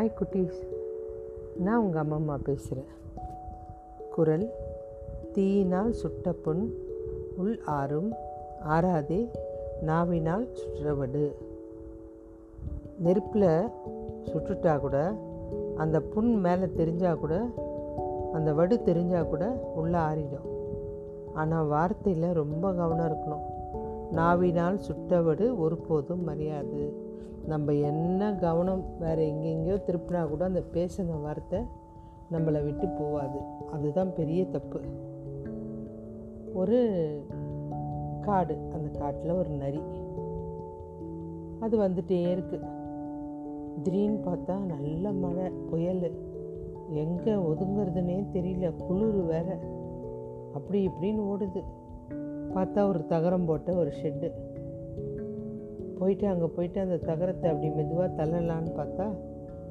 Hi குட்டீஸ். நான் உங்கள் அம்மா பேசுகிறேன் குரல் தீயினால் சுட்ட புண் உள் ஆறும் ஆறாதே நாவினால் சுற்றவடு. நெருப்பில் சுட்டுட்டா கூட அந்த புண் மேலே தெரிஞ்சால் கூட அந்த வடு தெரிஞ்சால் கூட உள்ளே ஆறிடும். ஆனால் வார்த்தையில் ரொம்ப கவனம் இருக்கணும். நாவினால் சுட்டவடு ஒருபோதும் மரியாது. நம்ம என்ன கவனம் வேறு எங்கெங்கேயோ திருப்பினா கூட அந்த பேசின வார்த்தை நம்மளை விட்டு போகாது அதுதான் பெரிய தப்பு. ஒரு காடு அந்த காட்டில் ஒரு நரி. அது வந்துட்டே இருக்குது திடீர்னு பார்த்தா நல்ல மழை புயல். எங்கே ஒதுங்கிறதுனே தெரியல. குளிர் வேற. அப்படி இப்படின்னு ஓடுது. பார்த்தா ஒரு தகரம் போட்ட ஒரு ஷெட்டு போயிட்டு அங்கே போயிட்டு அந்த தகரத்தை அப்படி மெதுவாக தள்ளலான்னு பார்த்தா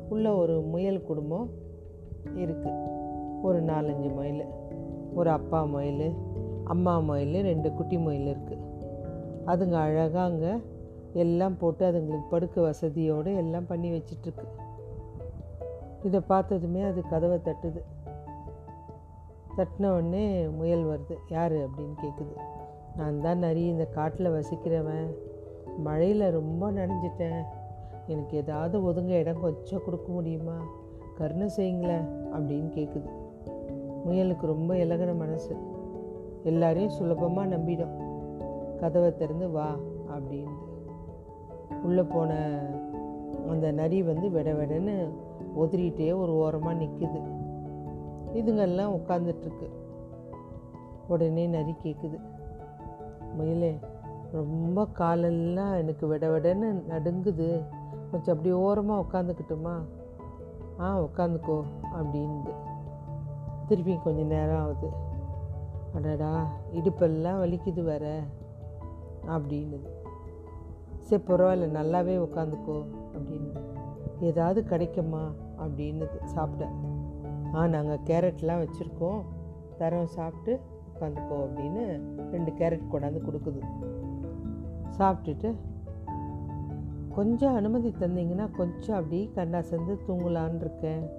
உள்ளே ஒரு முயல் குடும்பம் இருக்குது ஒரு நாலஞ்சு மயில் ஒரு அப்பா மயில் அம்மா மயில் ரெண்டு குட்டி மயில் இருக்குது அதுங்க அழகாக அங்கே எல்லாம் போட்டு அதுங்களுக்கு படுக்க வசதியோடு எல்லாம் பண்ணி வச்சிட்ருக்கு. இதை பார்த்ததுமே அது கதவை தட்டுது. தட்டின உடனே முயல் வருது யார்? அப்படின்னு கேட்குது நான் தான் நிறைய இந்த காட்டில் வசிக்கிறவன். மழையில் ரொம்ப நனைஞ்சிட்டேன். எனக்கு ஏதாவது ஒதுங்க இடம் கொஞ்சம் கொடுக்க முடியுமா? கருணை செய்யுங்களேன் அப்படின்னு கேட்குது முயலுக்கு ரொம்ப இலகின மனசு. எல்லாரையும் சுலபமாக நம்பிடும். கதவை திறந்து வா அப்படின்ட்டு உள்ளே போன அந்த நரி வந்து விட விடன்னு ஒதுரிகிட்டே ஒரு ஓரமாக நிற்குது இதுங்கெல்லாம் உட்காந்துட்ருக்கு உடனே நரி கேட்குது முயலே ரொம்ப காலெல்லாம் எனக்கு விட விடன்னு நடுங்குது. கொஞ்சம் அப்படி ஓரமாக உட்காந்துக்கிட்டுமா ஆ உட்காந்துக்கோ அப்படின்து திருப்பி கொஞ்சம் நேரம் ஆகுது. அடடா இடுப்பெல்லாம் வலிக்குது வேற அப்படின்னுது. சரி பரவாயில்ல நல்லாவே உட்காந்துக்கோ அப்படின்னு ஏதாவது கிடைக்குமா அப்படின்னு சாப்பிட. ஆ நாங்கள் கேரட்லாம் வச்சுருக்கோம். தரோம் சாப்பிட்டு உட்காந்துக்கோ அப்படின்னு ரெண்டு கேரட் கொண்டாந்து கொடுக்குது. சாப்பிட்டுட்டு கொஞ்சம் அனுமதி தந்தீங்கன்னா கொஞ்சம் அப்படி கண்ணா சேர்ந்து தூங்கலான் இருக்கேன்.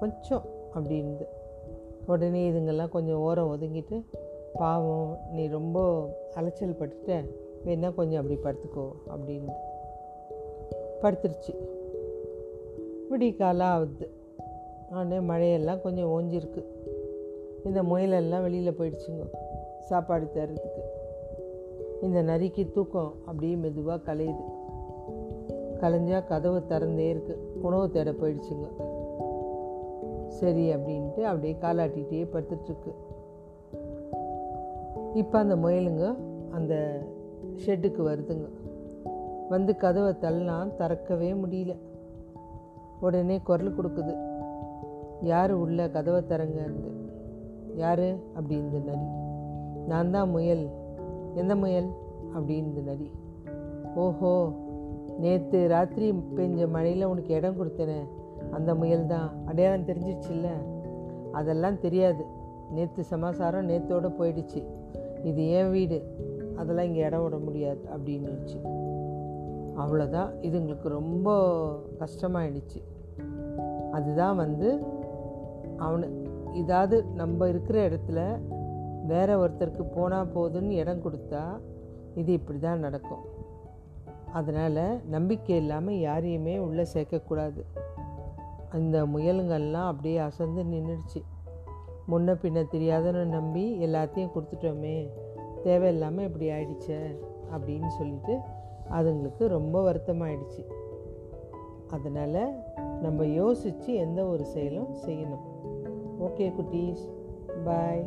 கொஞ்சம் அப்படின்து உடனே இதுங்கெல்லாம் கொஞ்சம் ஓரம் ஒதுங்கிட்டு பாவம் நீ ரொம்ப அலைச்சல் பட்டுட்ட. வேணா கொஞ்சம் அப்படி படுத்துக்கோ அப்படின்னு படுத்துருச்சு. விடிய காலம் ஆகுது. உடனே மழையெல்லாம் கொஞ்சம் ஓஞ்சிருக்கு. இந்த முயலெல்லாம் வெளியில் போயிடுச்சுங்க சாப்பாடு தர்றதுக்கு. இந்த நரிக்கு தூக்கம் அப்படியே மெதுவாக கலையுது. கலைஞ்சால் கதவு திறந்தே இருக்கு. உணவு தேட போயிடுச்சுங்க. சரி அப்படின்ட்டு அப்படியே காலாட்டிகிட்டே படுத்துட்ருக்கு இப்போ அந்த முயலுங்க அந்த ஷெட்டுக்கு வருதுங்க. வந்து கதவை தள்ளலாம் திறக்கவே முடியல. உடனே குரல் கொடுக்குது. யார் உள்ள கதவை திறங்கன்னு யார்? அப்படின்னு நரி. நான் தான் முயல். எந்த முயல்? அப்படின்னு நரி. ஓஹோ நேற்று ராத்திரி பெஞ்ச மழையில் உனக்கு இடம் கொடுத்தேனே. அந்த முயல் தான். அடையாளம் தெரிஞ்சிடுச்சுல்ல அதெல்லாம் தெரியாது. நேற்று சமாசாரம் நேற்றோடு போயிடுச்சு. இது ஏன் வீடு. அதெல்லாம் இங்கே இடம் விட முடியாது அப்படின்னுச்சு. அவ்வளோதான் இதுங்களுக்கு ரொம்ப கஷ்டமாயிடுச்சு. அதுதான் வந்து அவனு இதாவது நம்ம இருக்கிற இடத்துல வேற ஒருத்தருக்கு போனால் போதுன்னு இடம் கொடுத்தா இது இப்படி தான் நடக்கும். அதனால் நம்பிக்கை இல்லாமல் யாரையுமே உள்ளே சேர்க்கக்கூடாது அந்த முயலுங்கள்லாம் அப்படியே அசந்து நின்றுடுச்சு முன்ன பின்ன தெரியாதன்னு நம்பி எல்லாத்தையும் கொடுத்துட்டோமே தேவையில்லாமல் இப்படி ஆயிடுச்சே அப்படின்னு சொல்லிட்டு அதுங்களுக்கு ரொம்ப வருத்தமாயிடுச்சு. அதனால் நம்ம யோசித்து எந்த ஒரு செயலும் செய்யணும். ஓகே குட்டீஸ் பாய்